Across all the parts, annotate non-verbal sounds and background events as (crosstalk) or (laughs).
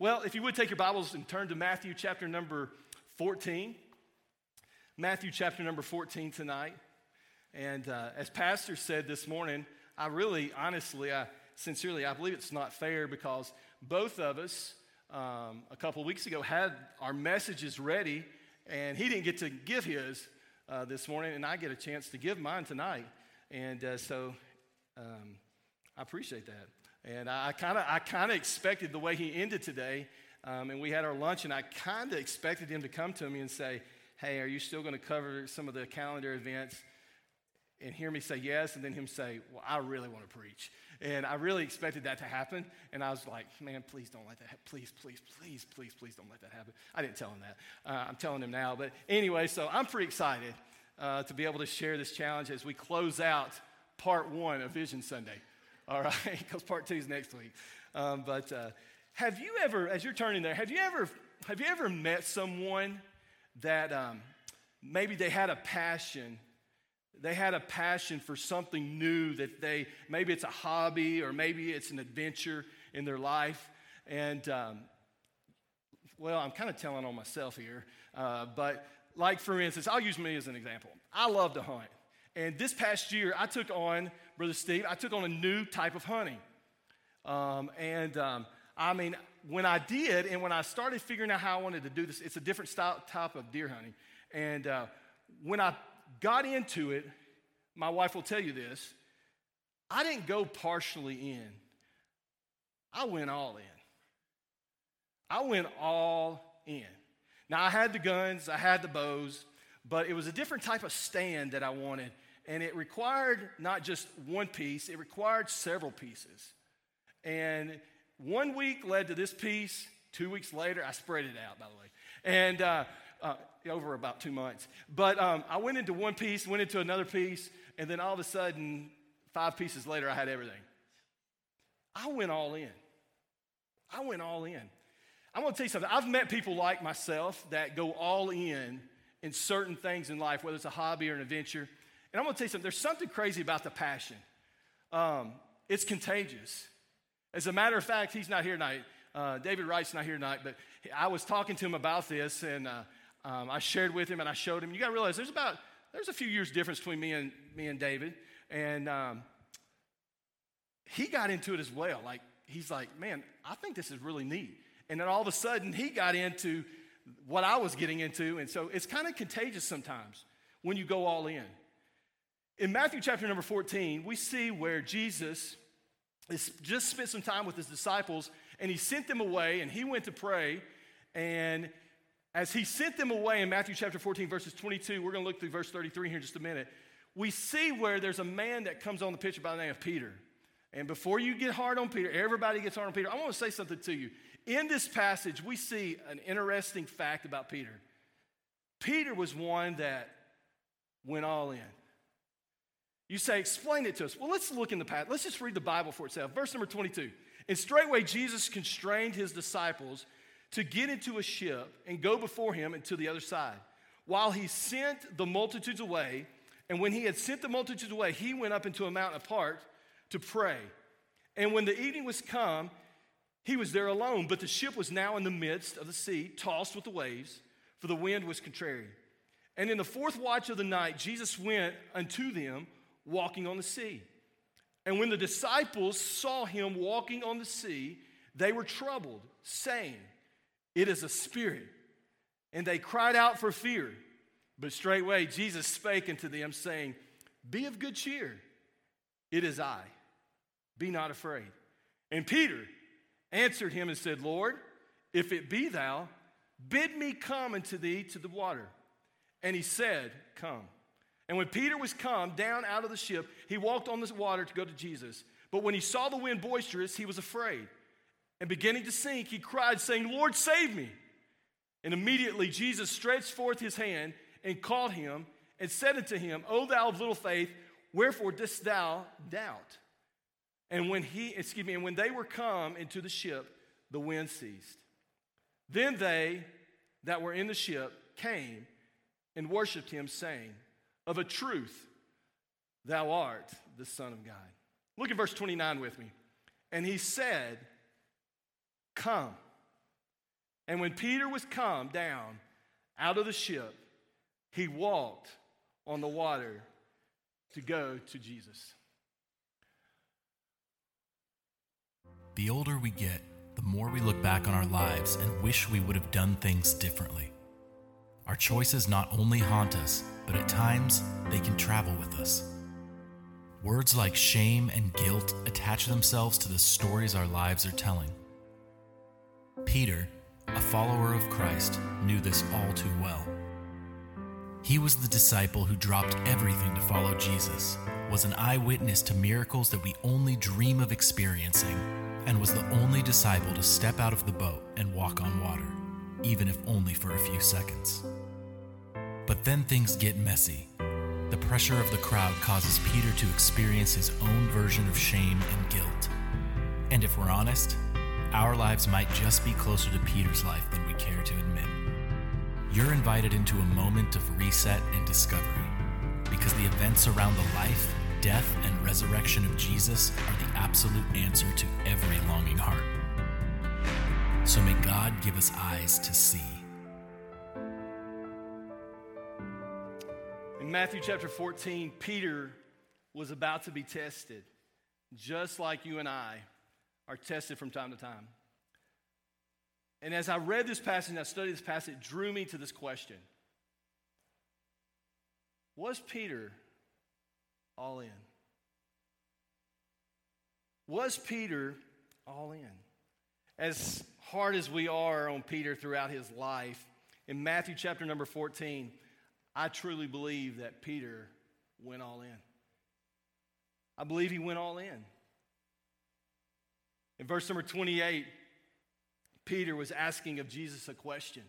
Well, if you would take your Bibles and turn to Matthew chapter number 14. Matthew chapter number 14 tonight. And uh, as Pastor said this morning, I really, honestly, I sincerely, I believe it's not fair because both of us um, a couple weeks ago had our messages ready, and he didn't get to give his uh, this morning, and I get a chance to give mine tonight. And uh, so um, I appreciate that. And I kind of I kind of expected the way he ended today, um, and we had our lunch, and I kind of expected him to come to me and say, "Hey, are you still going to cover some of the calendar events?" And hear me say yes, and then him say, "Well, I really want to preach," and I really expected that to happen. And I was like, "Man, please don't let that. happen. Please, please, please, please, please don't let that happen." I didn't tell him that. Uh, I'm telling him now. But anyway, so I'm pretty excited uh, to be able to share this challenge as we close out part one of Vision Sunday all right? (laughs) Because part two is next week. Um, but uh, have you ever, as you're turning there, have you ever, have you ever met someone that um, maybe they had a passion? They had a passion for something new that they, maybe it's a hobby or maybe it's an adventure in their life. And, um, well, I'm kind of telling on myself here, uh, but like for instance, I'll use me as an example. I love to hunt. And this past year, I took on, Brother Steve, I took on a new type of hunting. Um, and um, I mean, when I did, and when I started figuring out how I wanted to do this, it's a different style, type of deer hunting. And uh, when I got into it, my wife will tell you this I didn't go partially in, I went all in. I went all in. Now, I had the guns, I had the bows, but it was a different type of stand that I wanted. And it required not just one piece, it required several pieces. And one week led to this piece. Two weeks later, I spread it out, by the way. And uh, uh, over about two months. But um, I went into one piece, went into another piece, and then all of a sudden, five pieces later, I had everything. I went all in. I went all in. I'm to tell you something. I've met people like myself that go all in in certain things in life, whether it's a hobby or an adventure. And I'm going to tell you something there's something crazy about the passion, um, it's contagious. As a matter of fact, he's not here tonight. Uh, David Wright's not here tonight, but I was talking to him about this, and uh, um, I shared with him and I showed him. You got to realize there's about there's a few years difference between me and me and David, and um, he got into it as well. Like he's like, man, I think this is really neat. And then all of a sudden, he got into what I was getting into. And so it's kind of contagious sometimes when you go all in. In Matthew chapter number 14, we see where Jesus has just spent some time with his disciples and he sent them away and he went to pray. And as he sent them away in Matthew chapter 14, verses 22, we're going to look through verse 33 here in just a minute. We see where there's a man that comes on the picture by the name of Peter. And before you get hard on Peter, everybody gets hard on Peter. I want to say something to you. In this passage, we see an interesting fact about Peter. Peter was one that went all in. You say, explain it to us. Well, let's look in the past. Let's just read the Bible for itself. Verse number 22. And straightway Jesus constrained his disciples to get into a ship and go before him and to the other side, while he sent the multitudes away. And when he had sent the multitudes away, he went up into a mountain apart to pray. And when the evening was come, he was there alone, but the ship was now in the midst of the sea, tossed with the waves, for the wind was contrary. And in the fourth watch of the night, Jesus went unto them walking on the sea. And when the disciples saw him walking on the sea, they were troubled, saying, It is a spirit. And they cried out for fear. But straightway Jesus spake unto them, saying, Be of good cheer. It is I. Be not afraid. And Peter, answered him and said, Lord, if it be thou, bid me come unto thee to the water. And he said, Come. And when Peter was come down out of the ship, he walked on the water to go to Jesus. But when he saw the wind boisterous, he was afraid. And beginning to sink, he cried, saying, Lord, save me. And immediately Jesus stretched forth his hand and caught him and said unto him, O thou of little faith, wherefore dost thou doubt? And when he, excuse me, and when they were come into the ship, the wind ceased. Then they that were in the ship came and worshiped him, saying, Of a truth, thou art the Son of God. Look at verse 29 with me. And he said, Come. And when Peter was come down out of the ship, he walked on the water to go to Jesus. The older we get, the more we look back on our lives and wish we would have done things differently. Our choices not only haunt us, but at times they can travel with us. Words like shame and guilt attach themselves to the stories our lives are telling. Peter, a follower of Christ, knew this all too well. He was the disciple who dropped everything to follow Jesus, was an eyewitness to miracles that we only dream of experiencing, and was the only disciple to step out of the boat and walk on water, even if only for a few seconds. But then things get messy the pressure of the crowd causes Peter to experience his own version of shame and guilt. And if we're honest, our lives might just be closer to Peter's life than we care to admit. You're invited into a moment of reset and discovery because the events around the life, death, and resurrection of Jesus are the absolute answer to every longing heart. So may God give us eyes to see. In Matthew chapter 14, Peter was about to be tested, just like you and I are tested from time to time. And as I read this passage and I studied this passage, it drew me to this question Was Peter all in? Was Peter all in? As hard as we are on Peter throughout his life, in Matthew chapter number 14, I truly believe that Peter went all in. I believe he went all in. In verse number 28, Peter was asking of Jesus a question.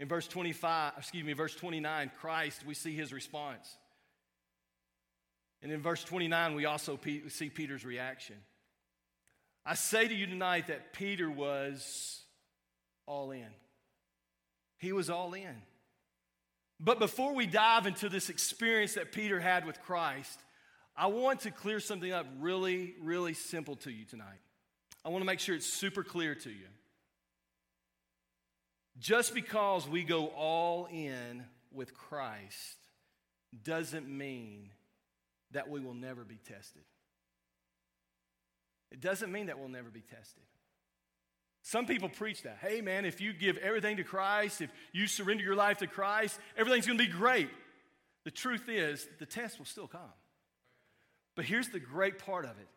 In verse 25, excuse me, verse 29, Christ, we see his response. And in verse 29, we also see Peter's reaction. I say to you tonight that Peter was all in. He was all in. But before we dive into this experience that Peter had with Christ, I want to clear something up really, really simple to you tonight. I want to make sure it's super clear to you. Just because we go all in with Christ doesn't mean that we will never be tested. It doesn't mean that we'll never be tested. Some people preach that. Hey, man, if you give everything to Christ, if you surrender your life to Christ, everything's going to be great. The truth is, the test will still come. But here's the great part of it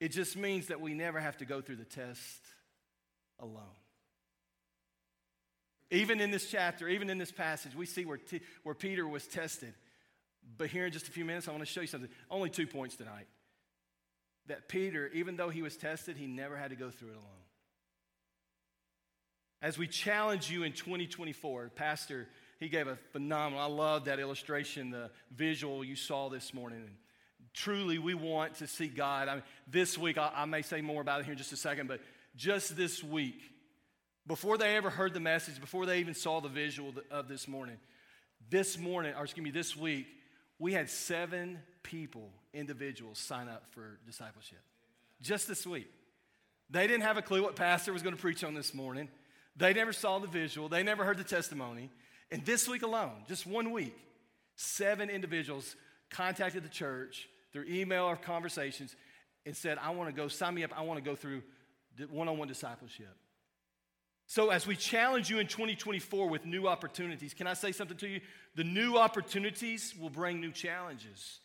it just means that we never have to go through the test alone. Even in this chapter, even in this passage, we see where, T- where Peter was tested. But here in just a few minutes, I want to show you something. Only two points tonight. That Peter, even though he was tested, he never had to go through it alone. As we challenge you in 2024, Pastor, he gave a phenomenal, I love that illustration, the visual you saw this morning. And truly, we want to see God. I mean, this week, I, I may say more about it here in just a second, but just this week, before they ever heard the message, before they even saw the visual of this morning, this morning, or excuse me, this week, we had seven people, individuals, sign up for discipleship. Just this week. They didn't have a clue what pastor was going to preach on this morning. They never saw the visual, they never heard the testimony. And this week alone, just one week, seven individuals contacted the church through email or conversations and said, I want to go, sign me up, I want to go through one on one discipleship. So, as we challenge you in 2024 with new opportunities, can I say something to you? The new opportunities will bring new challenges.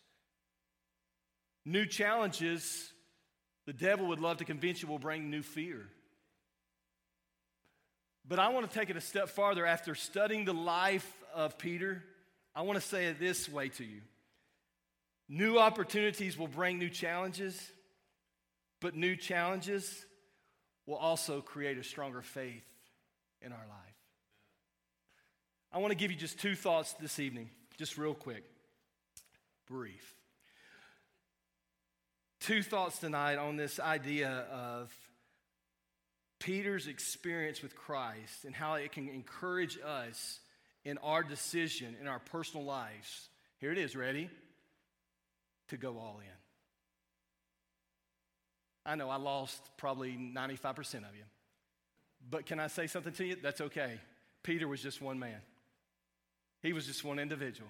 New challenges, the devil would love to convince you, will bring new fear. But I want to take it a step farther. After studying the life of Peter, I want to say it this way to you New opportunities will bring new challenges, but new challenges will also create a stronger faith in our life. I want to give you just two thoughts this evening, just real quick, brief. Two thoughts tonight on this idea of Peter's experience with Christ and how it can encourage us in our decision, in our personal lives. Here it is, ready? To go all in. I know I lost probably 95% of you, But can I say something to you? That's okay. Peter was just one man, he was just one individual.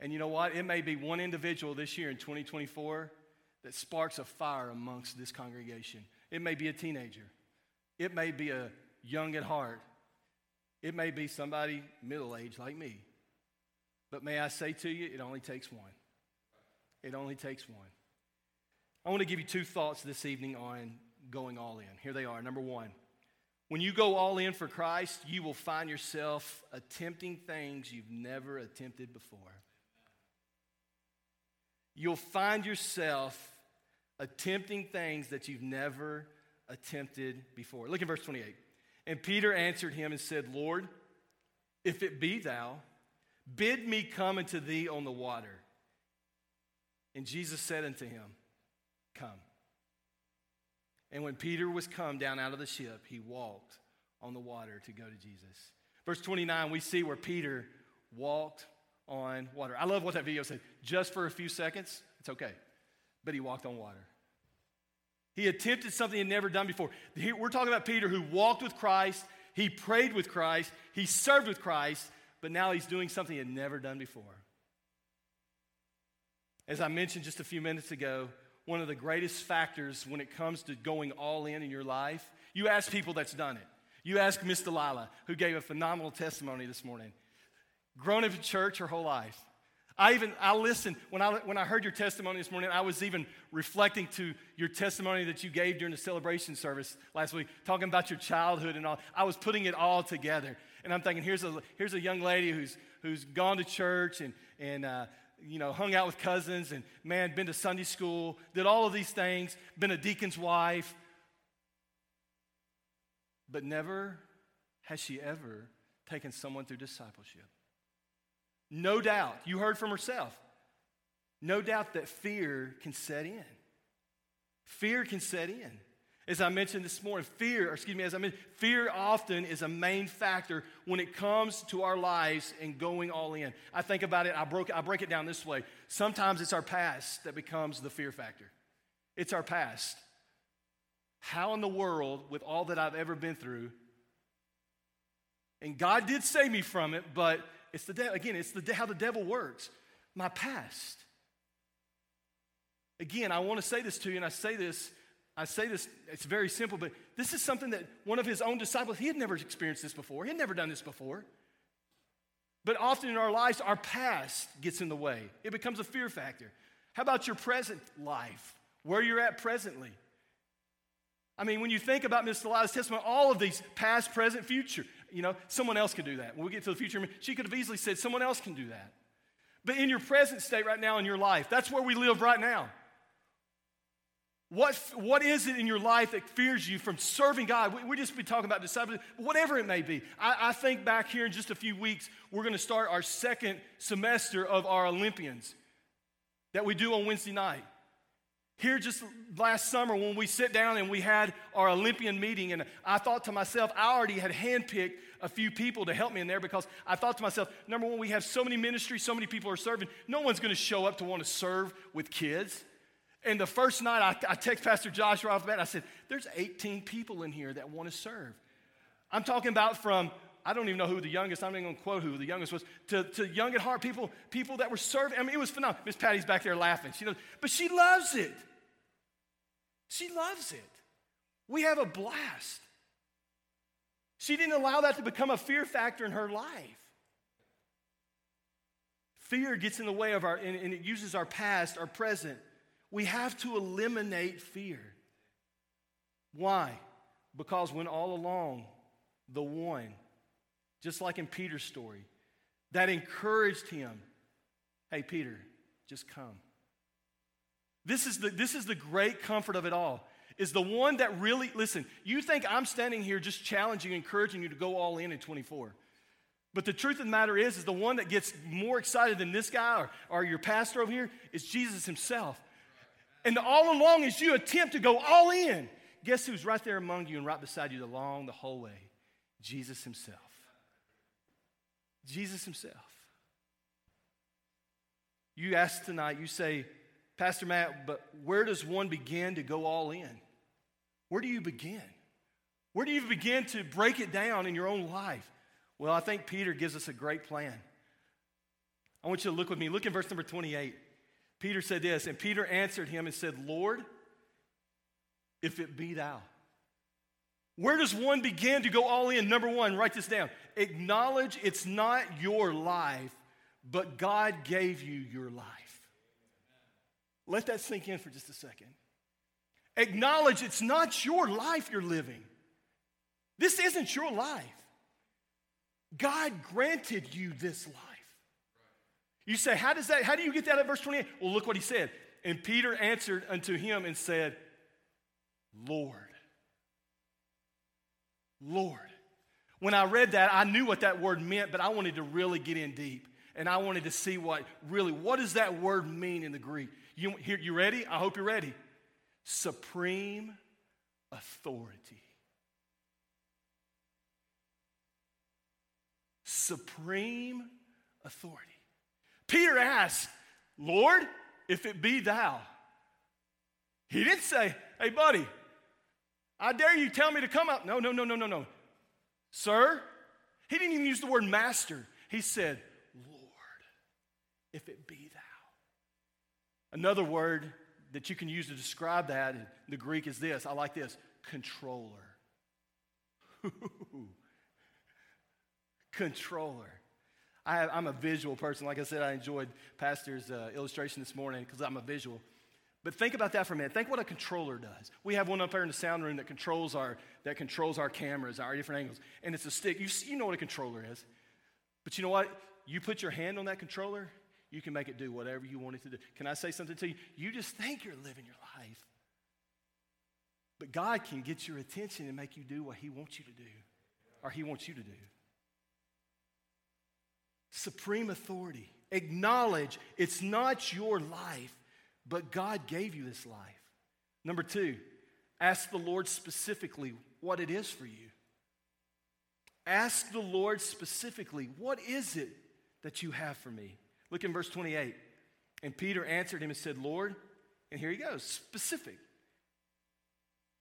And you know what? It may be one individual this year in 2024 that sparks a fire amongst this congregation. It may be a teenager, it may be a young at heart, it may be somebody middle aged like me. But may I say to you, it only takes one. It only takes one. I want to give you two thoughts this evening on going all in. Here they are. Number one, when you go all in for Christ, you will find yourself attempting things you've never attempted before. You'll find yourself attempting things that you've never attempted before. Look at verse 28. And Peter answered him and said, Lord, if it be thou, bid me come unto thee on the water. And Jesus said unto him, Come. And when Peter was come down out of the ship, he walked on the water to go to Jesus. Verse 29, we see where Peter walked on water. I love what that video said. Just for a few seconds, it's okay. But he walked on water. He attempted something he had never done before. We're talking about Peter who walked with Christ, he prayed with Christ, he served with Christ, but now he's doing something he had never done before. As I mentioned just a few minutes ago, one of the greatest factors when it comes to going all in in your life, you ask people that's done it. You ask Miss Delilah, who gave a phenomenal testimony this morning. Grown up in church her whole life. I even, I listened, when I, when I heard your testimony this morning, I was even reflecting to your testimony that you gave during the celebration service last week, talking about your childhood and all. I was putting it all together. And I'm thinking, here's a, here's a young lady who's, who's gone to church and, and uh, you know, hung out with cousins and, man, been to Sunday school, did all of these things, been a deacon's wife. But never has she ever taken someone through discipleship. No doubt, you heard from herself, no doubt that fear can set in. Fear can set in. As I mentioned this morning, fear, excuse me, as I mentioned, fear often is a main factor when it comes to our lives and going all in. I think about it, I, broke, I break it down this way. Sometimes it's our past that becomes the fear factor. It's our past. How in the world, with all that I've ever been through, and God did save me from it, but it's the devil. again, it's the, how the devil works. My past. Again, I want to say this to you, and I say this, I say this, it's very simple, but this is something that one of his own disciples, he had never experienced this before. He had never done this before. But often in our lives, our past gets in the way. It becomes a fear factor. How about your present life? Where you're at presently? I mean, when you think about Miss Delilah's testimony, all of these past, present, future, you know, someone else can do that. When we get to the future, she could have easily said, someone else can do that. But in your present state right now in your life, that's where we live right now. What, what is it in your life that fears you from serving God? We, we just be talking about discipleship, whatever it may be. I, I think back here in just a few weeks, we're going to start our second semester of our Olympians that we do on Wednesday night. Here, just last summer, when we sit down and we had our Olympian meeting, and I thought to myself, I already had handpicked a few people to help me in there because I thought to myself, number one, we have so many ministries, so many people are serving. No one's going to show up to want to serve with kids. And the first night, I, I text Pastor Josh right off the bat. I said, There's 18 people in here that want to serve. I'm talking about from I don't even know who the youngest, I'm not going to quote who the youngest was, to, to young at heart people, people that were serving. I mean, it was phenomenal. Miss Patty's back there laughing. She knows, but she loves it. She loves it. We have a blast. She didn't allow that to become a fear factor in her life. Fear gets in the way of our, and, and it uses our past, our present. We have to eliminate fear. Why? Because when all along, the one, just like in Peter's story, that encouraged him hey, Peter, just come. This is, the, this is the great comfort of it all. Is the one that really, listen, you think I'm standing here just challenging, encouraging you to go all in in 24. But the truth of the matter is, is the one that gets more excited than this guy or, or your pastor over here is Jesus himself. And all along, as you attempt to go all in, guess who's right there among you and right beside you along the whole way? Jesus himself. Jesus himself. You ask tonight, you say, Pastor Matt, but where does one begin to go all in? Where do you begin? Where do you begin to break it down in your own life? Well, I think Peter gives us a great plan. I want you to look with me. Look in verse number 28. Peter said this, and Peter answered him and said, Lord, if it be thou. Where does one begin to go all in? Number one, write this down. Acknowledge it's not your life, but God gave you your life. Let that sink in for just a second. Acknowledge it's not your life you're living. This isn't your life. God granted you this life. You say, how does that, how do you get that at verse 28? Well, look what he said. And Peter answered unto him and said, Lord. Lord. When I read that, I knew what that word meant, but I wanted to really get in deep. And I wanted to see what really, what does that word mean in the Greek? You, here, you ready? I hope you're ready. Supreme authority. Supreme authority. Peter asked, Lord, if it be thou. He didn't say, hey, buddy, I dare you tell me to come up. No, no, no, no, no, no. Sir, he didn't even use the word master. He said, Lord, if it be. Another word that you can use to describe that in the Greek is this. I like this controller. (laughs) controller. I am a visual person. Like I said, I enjoyed Pastor's uh, illustration this morning because I'm a visual. But think about that for a minute. Think what a controller does. We have one up there in the sound room that controls our, that controls our cameras, our different angles. And it's a stick. You, you know what a controller is. But you know what? You put your hand on that controller, you can make it do whatever you want it to do. Can I say something to you? You just think you're living your life. But God can get your attention and make you do what He wants you to do, or He wants you to do. Supreme authority. Acknowledge it's not your life, but God gave you this life. Number two, ask the Lord specifically what it is for you. Ask the Lord specifically, what is it that you have for me? Look in verse 28. And Peter answered him and said, Lord, and here he goes, specific.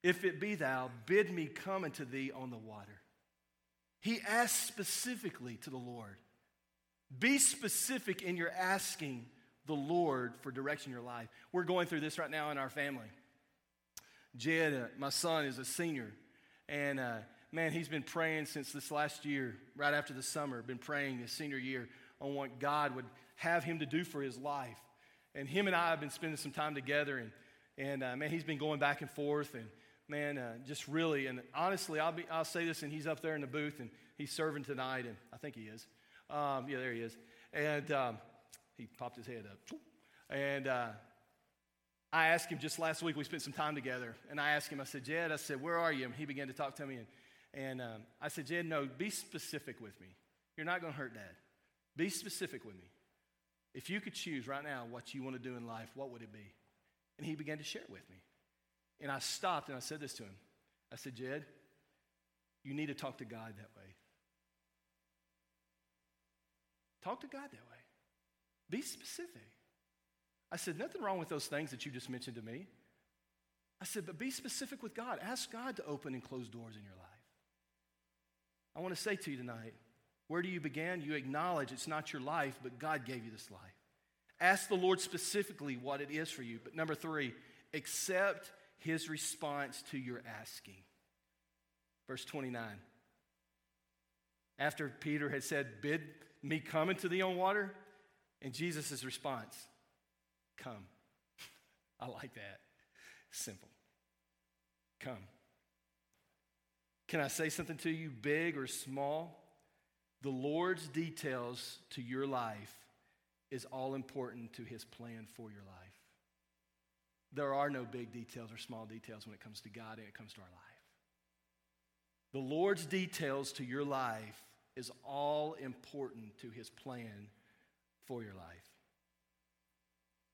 If it be thou, bid me come unto thee on the water. He asked specifically to the Lord. Be specific in your asking the Lord for direction in your life. We're going through this right now in our family. Jed, uh, my son, is a senior. And uh, man, he's been praying since this last year, right after the summer, been praying his senior year on what God would have him to do for his life. And him and I have been spending some time together. And, and uh, man, he's been going back and forth. And man, uh, just really, and honestly, I'll, be, I'll say this, and he's up there in the booth and he's serving tonight. And I think he is. Um, yeah, there he is. And um, he popped his head up. And uh, I asked him just last week, we spent some time together, and I asked him, I said, Jed, I said, where are you? And he began to talk to me. And, and um, I said, Jed, no, be specific with me. You're not going to hurt dad. Be specific with me. If you could choose right now what you want to do in life, what would it be? And he began to share it with me. And I stopped and I said this to him. I said, Jed, you need to talk to God that way. Talk to God that way. Be specific. I said, nothing wrong with those things that you just mentioned to me. I said, but be specific with God. Ask God to open and close doors in your life. I want to say to you tonight, where do you begin? You acknowledge it's not your life, but God gave you this life. Ask the Lord specifically what it is for you. But number three, accept his response to your asking. Verse 29. After Peter had said, Bid me come into thee on water? And Jesus' response, come. (laughs) I like that. Simple. Come. Can I say something to you, big or small? The Lord's details to your life is all important to his plan for your life. There are no big details or small details when it comes to God and it comes to our life. The Lord's details to your life is all important to his plan for your life.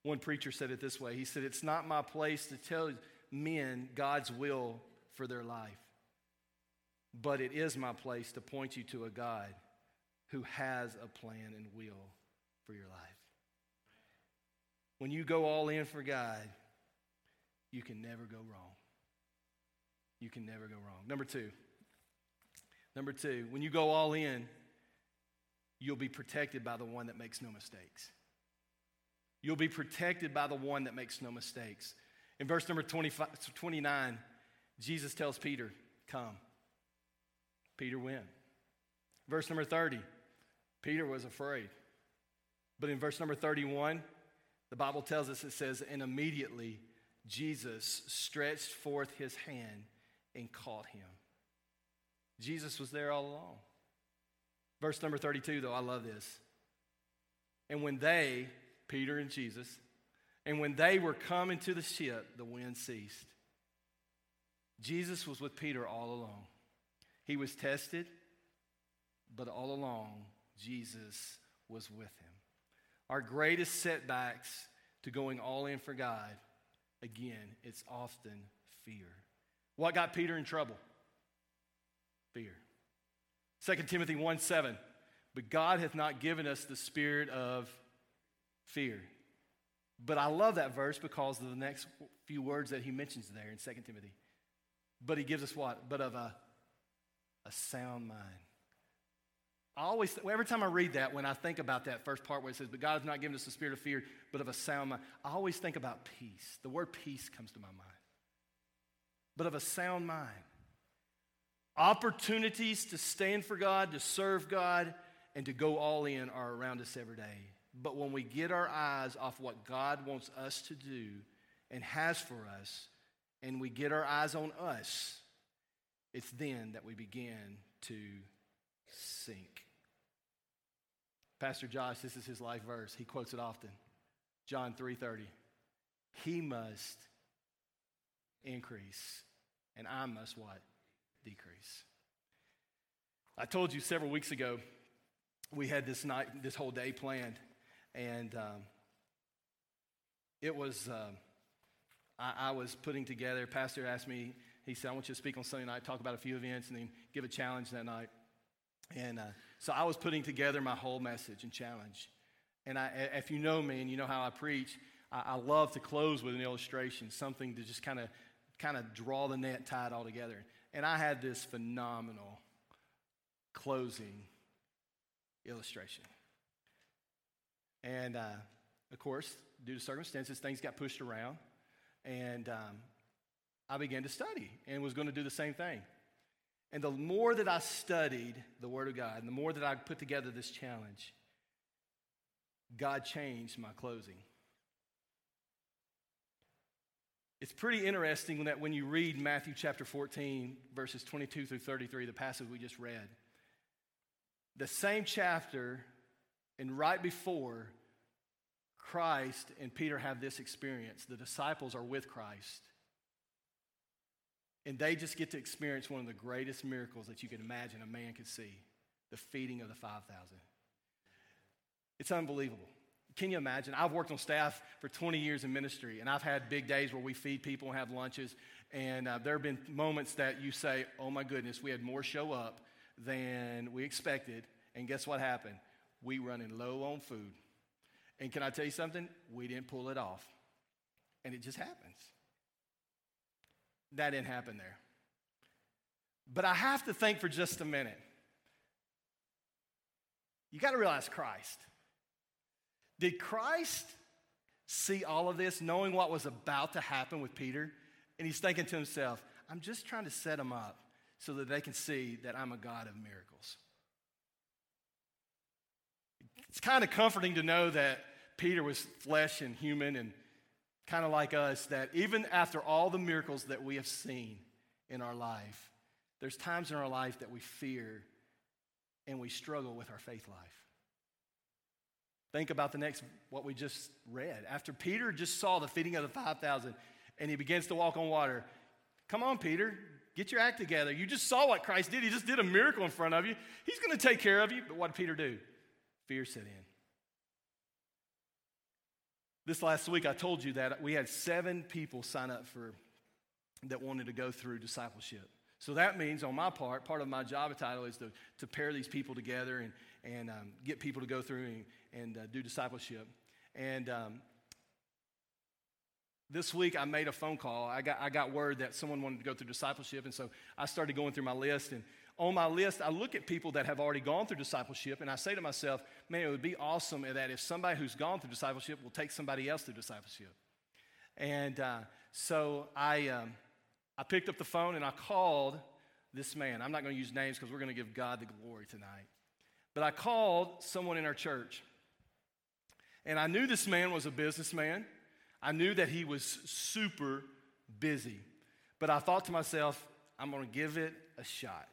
One preacher said it this way He said, It's not my place to tell men God's will for their life, but it is my place to point you to a God who has a plan and will for your life. When you go all in for God, you can never go wrong. You can never go wrong. Number two, Number two, when you go all in, you'll be protected by the one that makes no mistakes. You'll be protected by the one that makes no mistakes. In verse number 25, 29, Jesus tells Peter, Come. Peter went. Verse number 30, Peter was afraid. But in verse number 31, the Bible tells us it says, And immediately Jesus stretched forth his hand and caught him. Jesus was there all along. Verse number 32, though, I love this. And when they, Peter and Jesus, and when they were coming to the ship, the wind ceased. Jesus was with Peter all along. He was tested, but all along, Jesus was with him. Our greatest setbacks to going all in for God, again, it's often fear. What got Peter in trouble? Fear. 2 Timothy 1 7. But God hath not given us the spirit of fear. But I love that verse because of the next few words that he mentions there in 2 Timothy. But he gives us what? But of a, a sound mind. I always, every time I read that, when I think about that first part where it says, But God has not given us the spirit of fear, but of a sound mind, I always think about peace. The word peace comes to my mind. But of a sound mind. Opportunities to stand for God, to serve God, and to go all in are around us every day. But when we get our eyes off what God wants us to do and has for us, and we get our eyes on us, it's then that we begin to sink. Pastor Josh, this is his life verse. He quotes it often. John 3:30. He must increase and I must what? Decrease. I told you several weeks ago we had this night this whole day planned and um, it was uh, I, I was putting together pastor asked me he said i want you to speak on sunday night talk about a few events and then give a challenge that night and uh, so I was putting together my whole message and challenge. And I, if you know me and you know how I preach, I, I love to close with an illustration, something to just kind of kind of draw the net tied all together. And I had this phenomenal closing illustration. And uh, of course, due to circumstances, things got pushed around. And um, I began to study and was going to do the same thing. And the more that I studied the Word of God, and the more that I put together this challenge, God changed my closing. It's pretty interesting that when you read Matthew chapter 14, verses 22 through 33, the passage we just read, the same chapter and right before Christ and Peter have this experience, the disciples are with Christ. And they just get to experience one of the greatest miracles that you can imagine a man could see the feeding of the 5,000. It's unbelievable. Can you imagine? I've worked on staff for 20 years in ministry, and I've had big days where we feed people and have lunches. And uh, there have been moments that you say, oh my goodness, we had more show up than we expected. And guess what happened? We running low on food. And can I tell you something? We didn't pull it off. And it just happens. That didn't happen there. But I have to think for just a minute. You got to realize Christ. Did Christ see all of this, knowing what was about to happen with Peter? And he's thinking to himself, I'm just trying to set them up so that they can see that I'm a God of miracles. It's kind of comforting to know that Peter was flesh and human and kind of like us, that even after all the miracles that we have seen in our life, there's times in our life that we fear and we struggle with our faith life. Think about the next, what we just read. After Peter just saw the feeding of the 5,000 and he begins to walk on water, come on, Peter, get your act together. You just saw what Christ did. He just did a miracle in front of you. He's going to take care of you. But what did Peter do? Fear set in. This last week, I told you that we had seven people sign up for that wanted to go through discipleship. So that means, on my part, part of my job title is to, to pair these people together and, and um, get people to go through and, and uh, do discipleship. And um, this week, I made a phone call. I got, I got word that someone wanted to go through discipleship, and so I started going through my list. And on my list, I look at people that have already gone through discipleship, and I say to myself, man, it would be awesome that if somebody who's gone through discipleship will take somebody else through discipleship. And uh, so I, um, I picked up the phone and I called this man. I'm not going to use names because we're going to give God the glory tonight. But I called someone in our church. And I knew this man was a businessman. I knew that he was super busy. But I thought to myself, I'm going to give it a shot.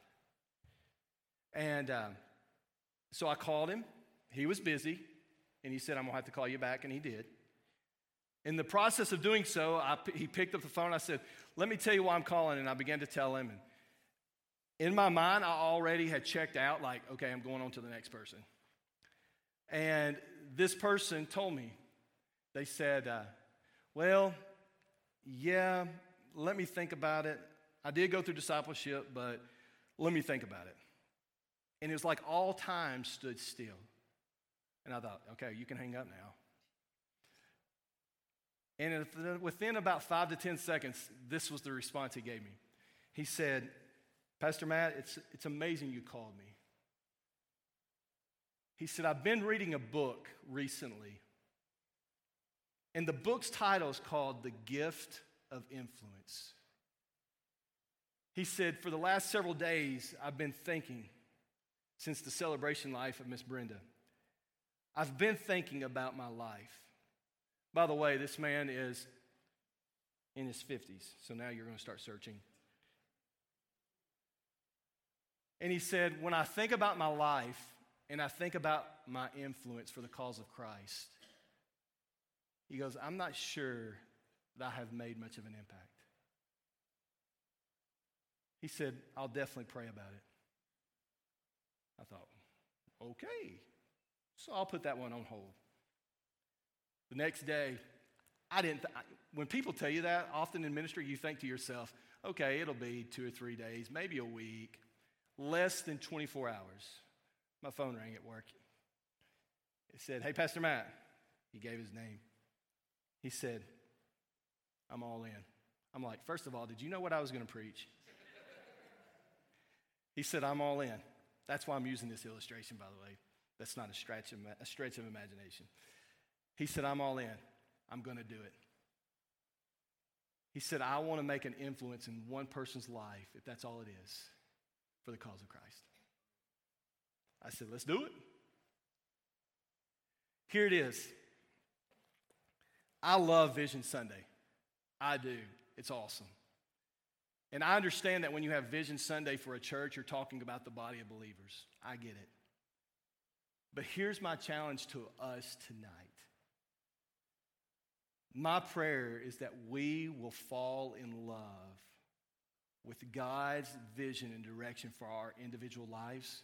And uh, so I called him. He was busy. And he said, I'm going to have to call you back. And he did. In the process of doing so, I, he picked up the phone. I said, Let me tell you why I'm calling. And I began to tell him. And in my mind, I already had checked out, like, okay, I'm going on to the next person. And this person told me, they said, uh, Well, yeah, let me think about it. I did go through discipleship, but let me think about it. And it was like all time stood still. And I thought, okay, you can hang up now. And within about five to 10 seconds, this was the response he gave me. He said, Pastor Matt, it's, it's amazing you called me. He said, I've been reading a book recently, and the book's title is called The Gift of Influence. He said, For the last several days, I've been thinking, since the celebration life of Miss Brenda, I've been thinking about my life. By the way, this man is in his 50s, so now you're going to start searching. And he said, When I think about my life and I think about my influence for the cause of Christ, he goes, I'm not sure that I have made much of an impact. He said, I'll definitely pray about it. I thought, okay. So I'll put that one on hold. The next day, I didn't, th- when people tell you that, often in ministry, you think to yourself, okay, it'll be two or three days, maybe a week, less than 24 hours. My phone rang at work. It said, hey, Pastor Matt. He gave his name. He said, I'm all in. I'm like, first of all, did you know what I was going to preach? he said, I'm all in. That's why I'm using this illustration, by the way. That's not a stretch of, a stretch of imagination. He said, I'm all in. I'm going to do it. He said, I want to make an influence in one person's life, if that's all it is, for the cause of Christ. I said, let's do it. Here it is. I love Vision Sunday. I do. It's awesome. And I understand that when you have Vision Sunday for a church, you're talking about the body of believers. I get it. But here's my challenge to us tonight my prayer is that we will fall in love with God's vision and direction for our individual lives.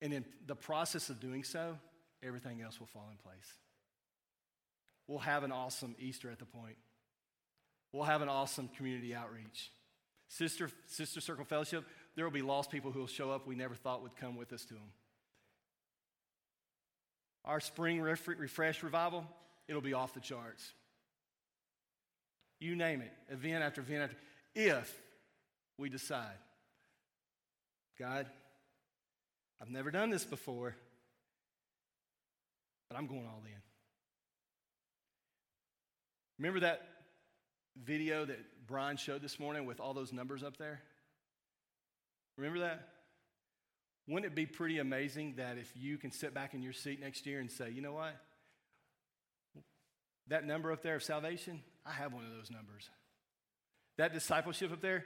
And in the process of doing so, everything else will fall in place. We'll have an awesome Easter at the point. We'll have an awesome community outreach. Sister, Sister Circle Fellowship, there will be lost people who will show up we never thought would come with us to them. Our spring refresh revival, it'll be off the charts. You name it, event after event after, if we decide, God, I've never done this before, but I'm going all in. Remember that video that Brian showed this morning with all those numbers up there? Remember that? Wouldn't it be pretty amazing that if you can sit back in your seat next year and say, you know what? That number up there of salvation, I have one of those numbers. That discipleship up there,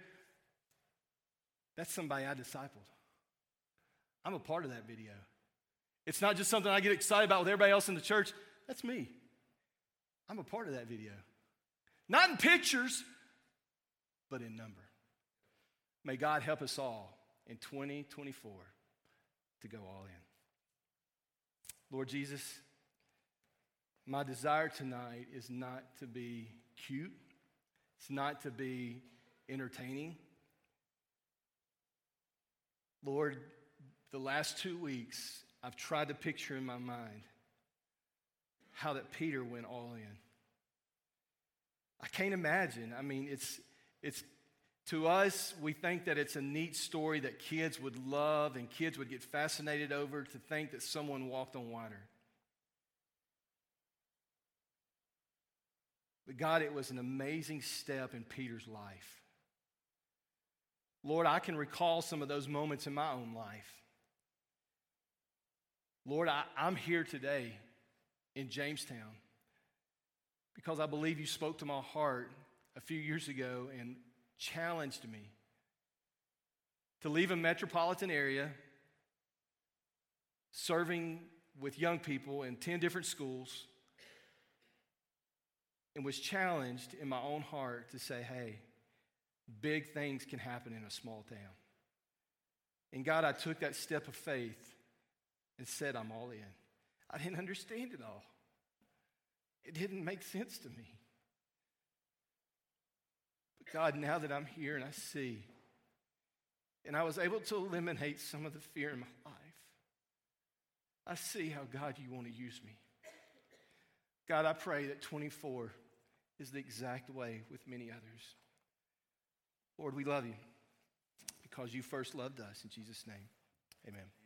that's somebody I discipled. I'm a part of that video. It's not just something I get excited about with everybody else in the church. That's me. I'm a part of that video. Not in pictures, but in number. May God help us all in 2024 to go all in. Lord Jesus, my desire tonight is not to be cute, it's not to be entertaining. Lord, the last two weeks, I've tried to picture in my mind how that Peter went all in. I can't imagine. I mean, it's, it's, To us, we think that it's a neat story that kids would love and kids would get fascinated over to think that someone walked on water. But God, it was an amazing step in Peter's life. Lord, I can recall some of those moments in my own life. Lord, I, am here today in Jamestown because I believe you spoke to my heart a few years ago and challenged me to leave a metropolitan area serving with young people in 10 different schools and was challenged in my own heart to say, hey, big things can happen in a small town. And God, I took that step of faith and said, I'm all in. I didn't understand it all, it didn't make sense to me. But God, now that I'm here and I see, and I was able to eliminate some of the fear in my life, I see how, God, you want to use me. God, I pray that 24 is the exact way with many others. Lord, we love you because you first loved us. In Jesus' name, amen.